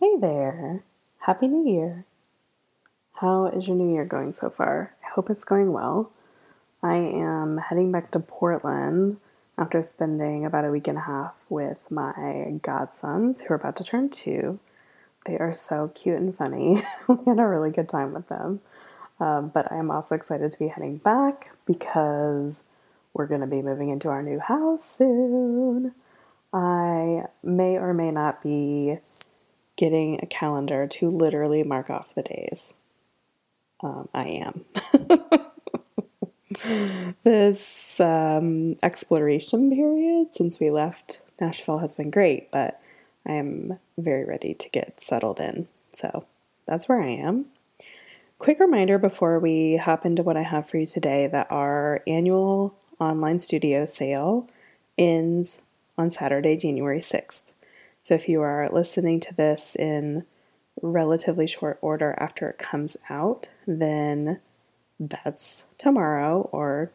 Hey there. Happy New Year. How is your new year going so far? I hope it's going well. I am heading back to Portland after spending about a week and a half with my godsons who are about to turn two. They are so cute and funny. we had a really good time with them. Um, but I am also excited to be heading back because we're going to be moving into our new house soon. I may or may not be getting a calendar to literally mark off the days. Um, I am. this um, exploration period since we left Nashville has been great, but I am very ready to get settled in. So that's where I am. Quick reminder before we hop into what I have for you today that our annual online studio sale ends on Saturday, January 6th. So if you are listening to this in relatively short order after it comes out, then that's tomorrow or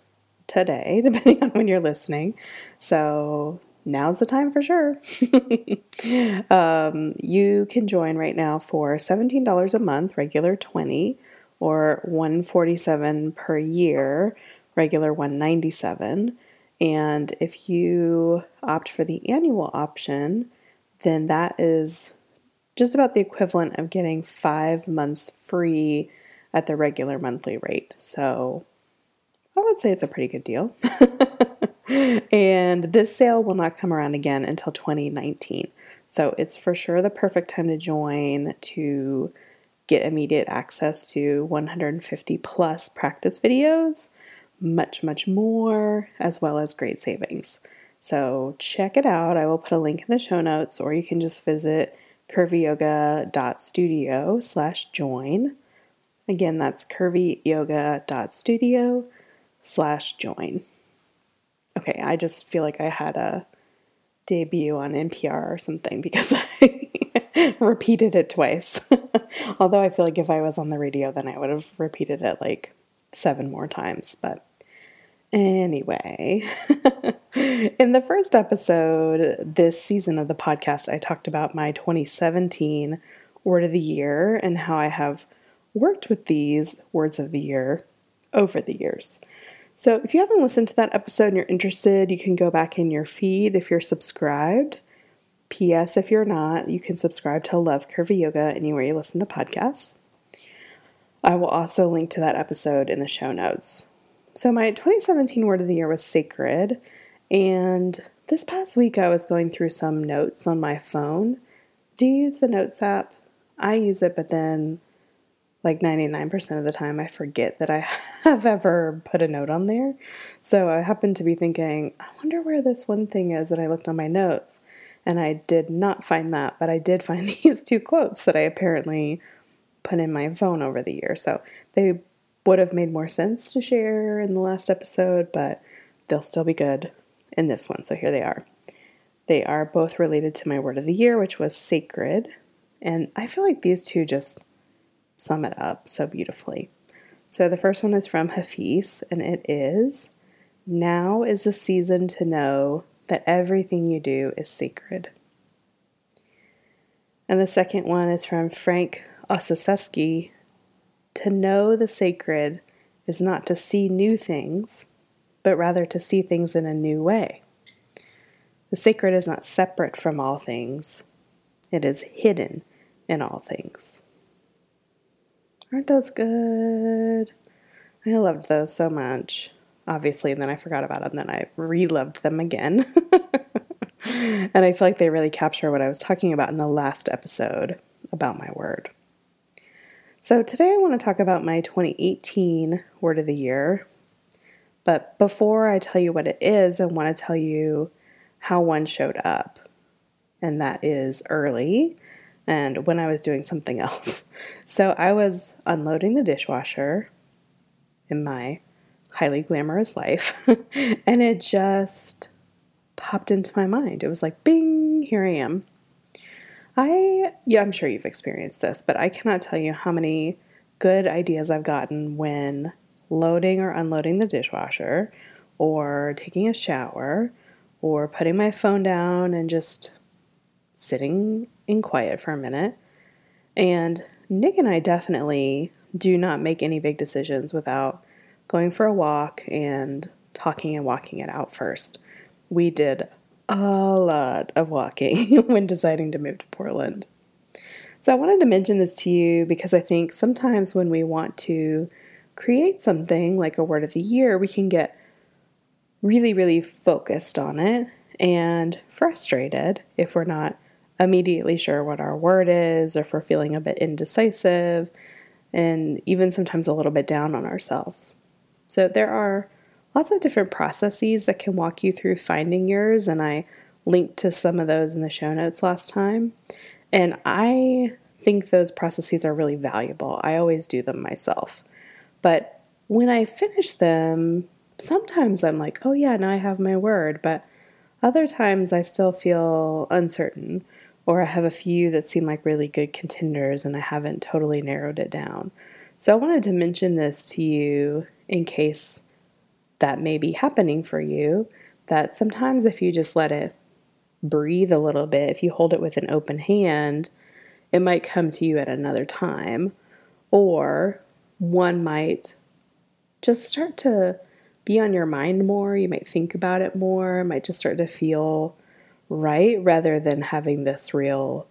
today, depending on when you're listening. So now's the time for sure. um, you can join right now for $17 a month, regular 20 or 147 per year, regular 197. And if you opt for the annual option, then that is just about the equivalent of getting five months free at the regular monthly rate. So I would say it's a pretty good deal. and this sale will not come around again until 2019. So it's for sure the perfect time to join to get immediate access to 150 plus practice videos, much, much more, as well as great savings. So check it out. I will put a link in the show notes, or you can just visit curvyyoga.studio slash join. Again, that's curvyyoga.studio slash join. Okay, I just feel like I had a debut on NPR or something because I repeated it twice. Although I feel like if I was on the radio, then I would have repeated it like seven more times. But Anyway, in the first episode this season of the podcast, I talked about my 2017 word of the year and how I have worked with these words of the year over the years. So, if you haven't listened to that episode and you're interested, you can go back in your feed if you're subscribed. P.S. If you're not, you can subscribe to Love Curvy Yoga anywhere you listen to podcasts. I will also link to that episode in the show notes. So, my 2017 word of the year was sacred. And this past week, I was going through some notes on my phone. Do you use the Notes app? I use it, but then like 99% of the time, I forget that I have ever put a note on there. So I happened to be thinking, I wonder where this one thing is, and I looked on my notes and I did not find that, but I did find these two quotes that I apparently put in my phone over the year. So they would have made more sense to share in the last episode, but they'll still be good in this one. So here they are. They are both related to my word of the year, which was sacred. And I feel like these two just sum it up so beautifully. So the first one is from Hafiz, and it is Now is the season to know that everything you do is sacred. And the second one is from Frank Ostaseski, to know the sacred is not to see new things, but rather to see things in a new way. The sacred is not separate from all things, it is hidden in all things. Aren't those good? I loved those so much. Obviously, and then I forgot about them, then I re loved them again. and I feel like they really capture what I was talking about in the last episode about my word. So, today I want to talk about my 2018 word of the year. But before I tell you what it is, I want to tell you how one showed up. And that is early and when I was doing something else. So, I was unloading the dishwasher in my highly glamorous life, and it just popped into my mind. It was like, bing, here I am. I, yeah, I'm sure you've experienced this, but I cannot tell you how many good ideas I've gotten when loading or unloading the dishwasher, or taking a shower, or putting my phone down and just sitting in quiet for a minute And Nick and I definitely do not make any big decisions without going for a walk and talking and walking it out first. We did a lot of walking when deciding to move to Portland. So I wanted to mention this to you because I think sometimes when we want to create something like a word of the year, we can get really, really focused on it and frustrated if we're not immediately sure what our word is or if we're feeling a bit indecisive and even sometimes a little bit down on ourselves. So there are lots of different processes that can walk you through finding yours, and I linked to some of those in the show notes last time. And I think those processes are really valuable. I always do them myself. But when I finish them, sometimes I'm like, oh yeah, now I have my word. But other times I still feel uncertain, or I have a few that seem like really good contenders and I haven't totally narrowed it down. So I wanted to mention this to you in case that may be happening for you. That sometimes if you just let it breathe a little bit, if you hold it with an open hand, it might come to you at another time. Or one might just start to be on your mind more. You might think about it more. Might just start to feel right rather than having this real,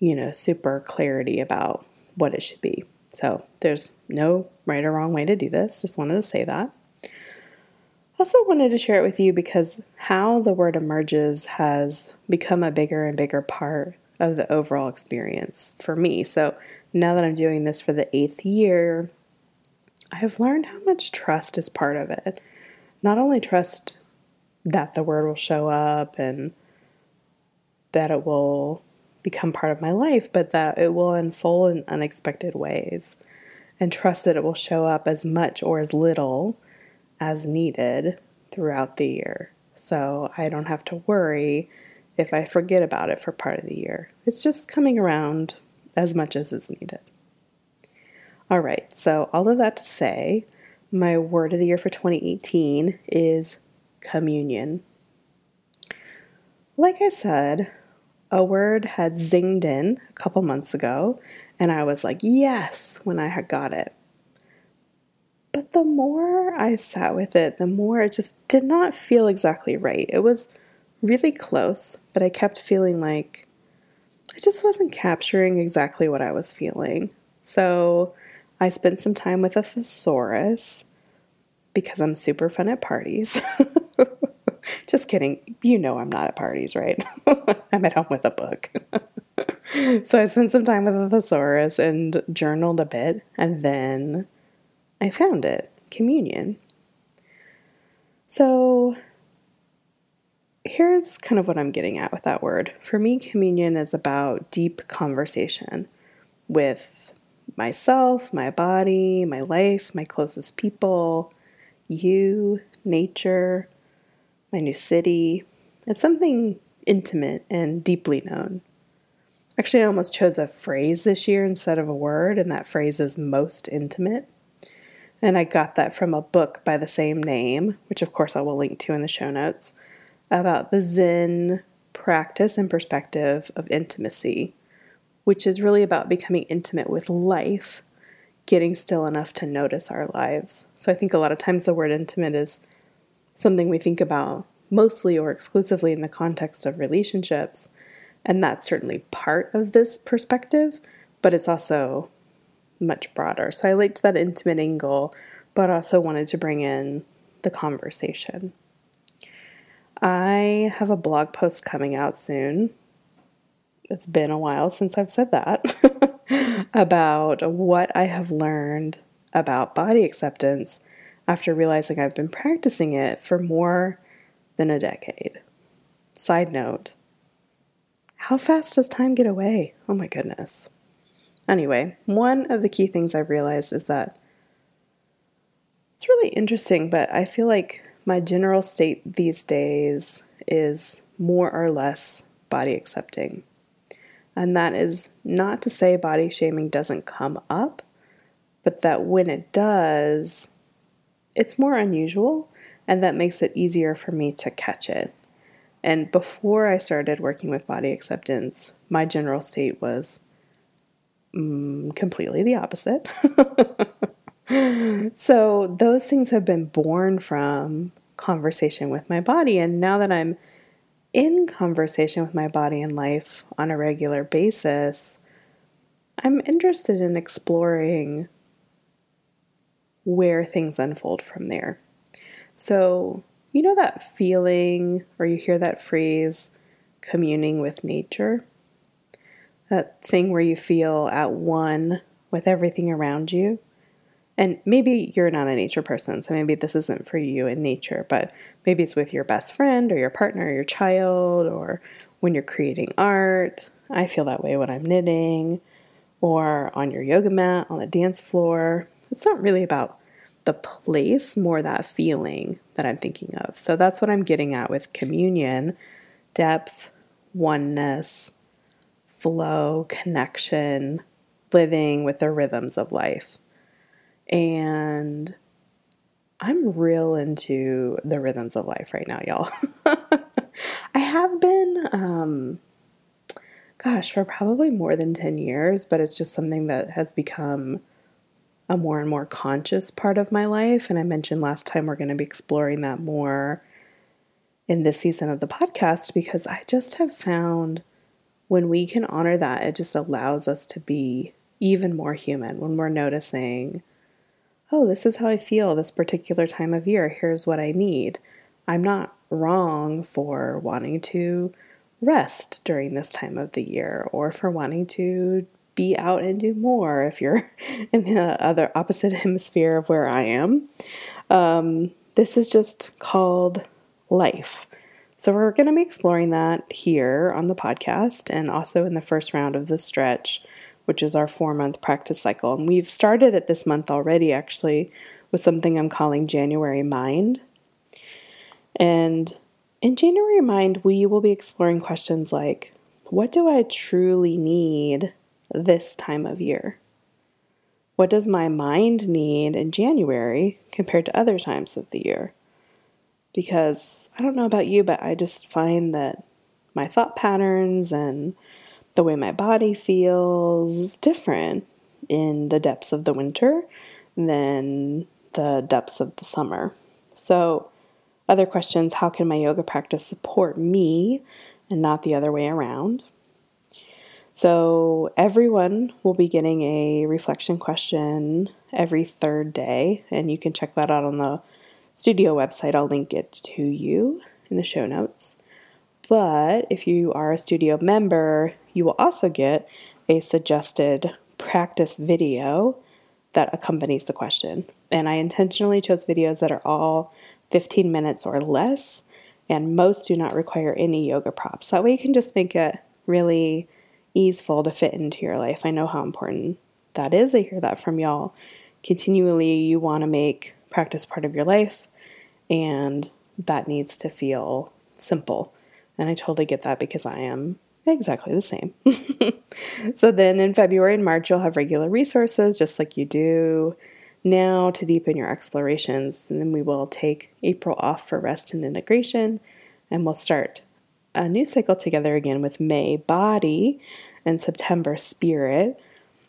you know, super clarity about what it should be. So there's no right or wrong way to do this. Just wanted to say that also wanted to share it with you because how the word emerges has become a bigger and bigger part of the overall experience for me. So now that I'm doing this for the eighth year, I have learned how much trust is part of it. Not only trust that the word will show up and that it will become part of my life, but that it will unfold in unexpected ways. And trust that it will show up as much or as little as needed throughout the year. So I don't have to worry if I forget about it for part of the year. It's just coming around as much as is needed. All right, so all of that to say, my word of the year for 2018 is communion. Like I said, a word had zinged in a couple months ago, and I was like, yes, when I had got it. But the more I sat with it, the more it just did not feel exactly right. It was really close, but I kept feeling like it just wasn't capturing exactly what I was feeling. So I spent some time with a thesaurus because I'm super fun at parties. just kidding. You know I'm not at parties, right? I'm at home with a book. so I spent some time with a thesaurus and journaled a bit and then I found it communion. So here's kind of what I'm getting at with that word. For me, communion is about deep conversation with myself, my body, my life, my closest people, you, nature, my new city. It's something intimate and deeply known. Actually, I almost chose a phrase this year instead of a word, and that phrase is most intimate. And I got that from a book by the same name, which of course I will link to in the show notes, about the Zen practice and perspective of intimacy, which is really about becoming intimate with life, getting still enough to notice our lives. So I think a lot of times the word intimate is something we think about mostly or exclusively in the context of relationships. And that's certainly part of this perspective, but it's also much broader. So I liked that intimate angle, but also wanted to bring in the conversation. I have a blog post coming out soon. It's been a while since I've said that about what I have learned about body acceptance after realizing I've been practicing it for more than a decade. Side note, how fast does time get away? Oh my goodness. Anyway, one of the key things I've realized is that it's really interesting, but I feel like my general state these days is more or less body accepting. And that is not to say body shaming doesn't come up, but that when it does, it's more unusual, and that makes it easier for me to catch it. And before I started working with body acceptance, my general state was mm, completely the opposite. so, those things have been born from conversation with my body. And now that I'm in conversation with my body and life on a regular basis, I'm interested in exploring where things unfold from there. So, you know that feeling, or you hear that phrase, communing with nature? That thing where you feel at one with everything around you? And maybe you're not a nature person, so maybe this isn't for you in nature, but maybe it's with your best friend or your partner or your child or when you're creating art. I feel that way when I'm knitting or on your yoga mat, on the dance floor. It's not really about the place, more that feeling that I'm thinking of. So that's what I'm getting at with communion depth, oneness, flow, connection, living with the rhythms of life. And I'm real into the rhythms of life right now, y'all. I have been, um, gosh, for probably more than 10 years, but it's just something that has become a more and more conscious part of my life. And I mentioned last time we're going to be exploring that more in this season of the podcast because I just have found when we can honor that, it just allows us to be even more human when we're noticing, oh, this is how I feel this particular time of year. Here's what I need. I'm not wrong for wanting to rest during this time of the year or for wanting to be out and do more if you're in the other opposite hemisphere of where I am. Um, this is just called life. So, we're going to be exploring that here on the podcast and also in the first round of the stretch, which is our four month practice cycle. And we've started it this month already, actually, with something I'm calling January Mind. And in January Mind, we will be exploring questions like what do I truly need this time of year? What does my mind need in January compared to other times of the year? Because I don't know about you, but I just find that my thought patterns and the way my body feels is different in the depths of the winter than the depths of the summer. So, other questions how can my yoga practice support me and not the other way around? So, everyone will be getting a reflection question every third day, and you can check that out on the studio website. I'll link it to you in the show notes. But if you are a studio member, you will also get a suggested practice video that accompanies the question. And I intentionally chose videos that are all 15 minutes or less, and most do not require any yoga props. That way you can just make it really easeful to fit into your life. I know how important that is. I hear that from y'all. Continually, you want to make practice part of your life, and that needs to feel simple. And I totally get that because I am exactly the same. so then in February and March, you'll have regular resources just like you do now to deepen your explorations. And then we will take April off for rest and integration, and we'll start a new cycle together again with May body and September spirit.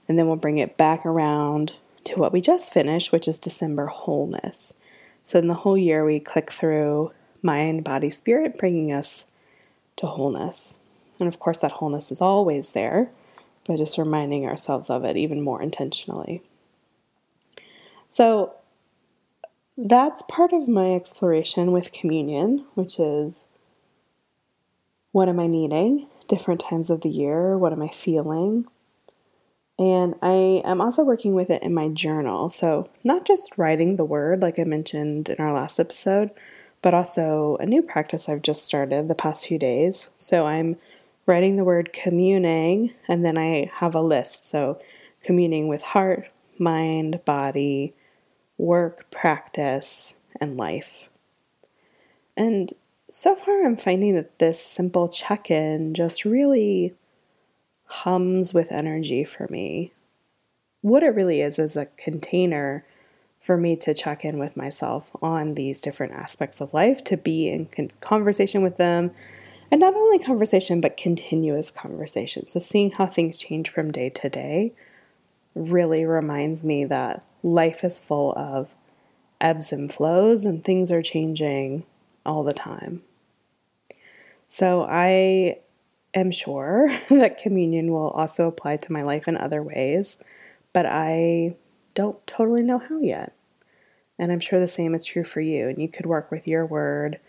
And then we'll bring it back around to what we just finished, which is December wholeness. So, in the whole year, we click through mind, body, spirit, bringing us to wholeness. And of course, that wholeness is always there, but just reminding ourselves of it even more intentionally. So, that's part of my exploration with communion, which is what am I needing? Different times of the year. What am I feeling? And I am also working with it in my journal. So, not just writing the word, like I mentioned in our last episode, but also a new practice I've just started the past few days. So, I'm writing the word communing, and then I have a list. So, communing with heart, mind, body, work, practice, and life. And so far, I'm finding that this simple check in just really hums with energy for me. What it really is is a container for me to check in with myself on these different aspects of life, to be in conversation with them, and not only conversation, but continuous conversation. So, seeing how things change from day to day really reminds me that life is full of ebbs and flows and things are changing all the time. So I am sure that communion will also apply to my life in other ways, but I don't totally know how yet. And I'm sure the same is true for you. And you could work with your word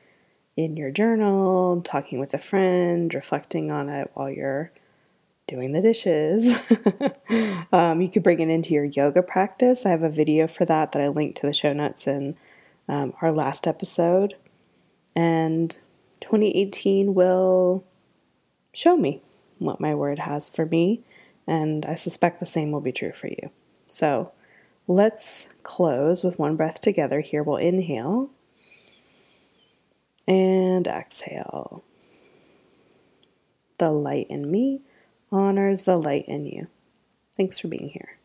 in your journal, talking with a friend, reflecting on it while you're doing the dishes. um, you could bring it into your yoga practice. I have a video for that that I linked to the show notes in um, our last episode. And 2018 will show me what my word has for me. And I suspect the same will be true for you. So let's close with one breath together here. We'll inhale and exhale. The light in me honors the light in you. Thanks for being here.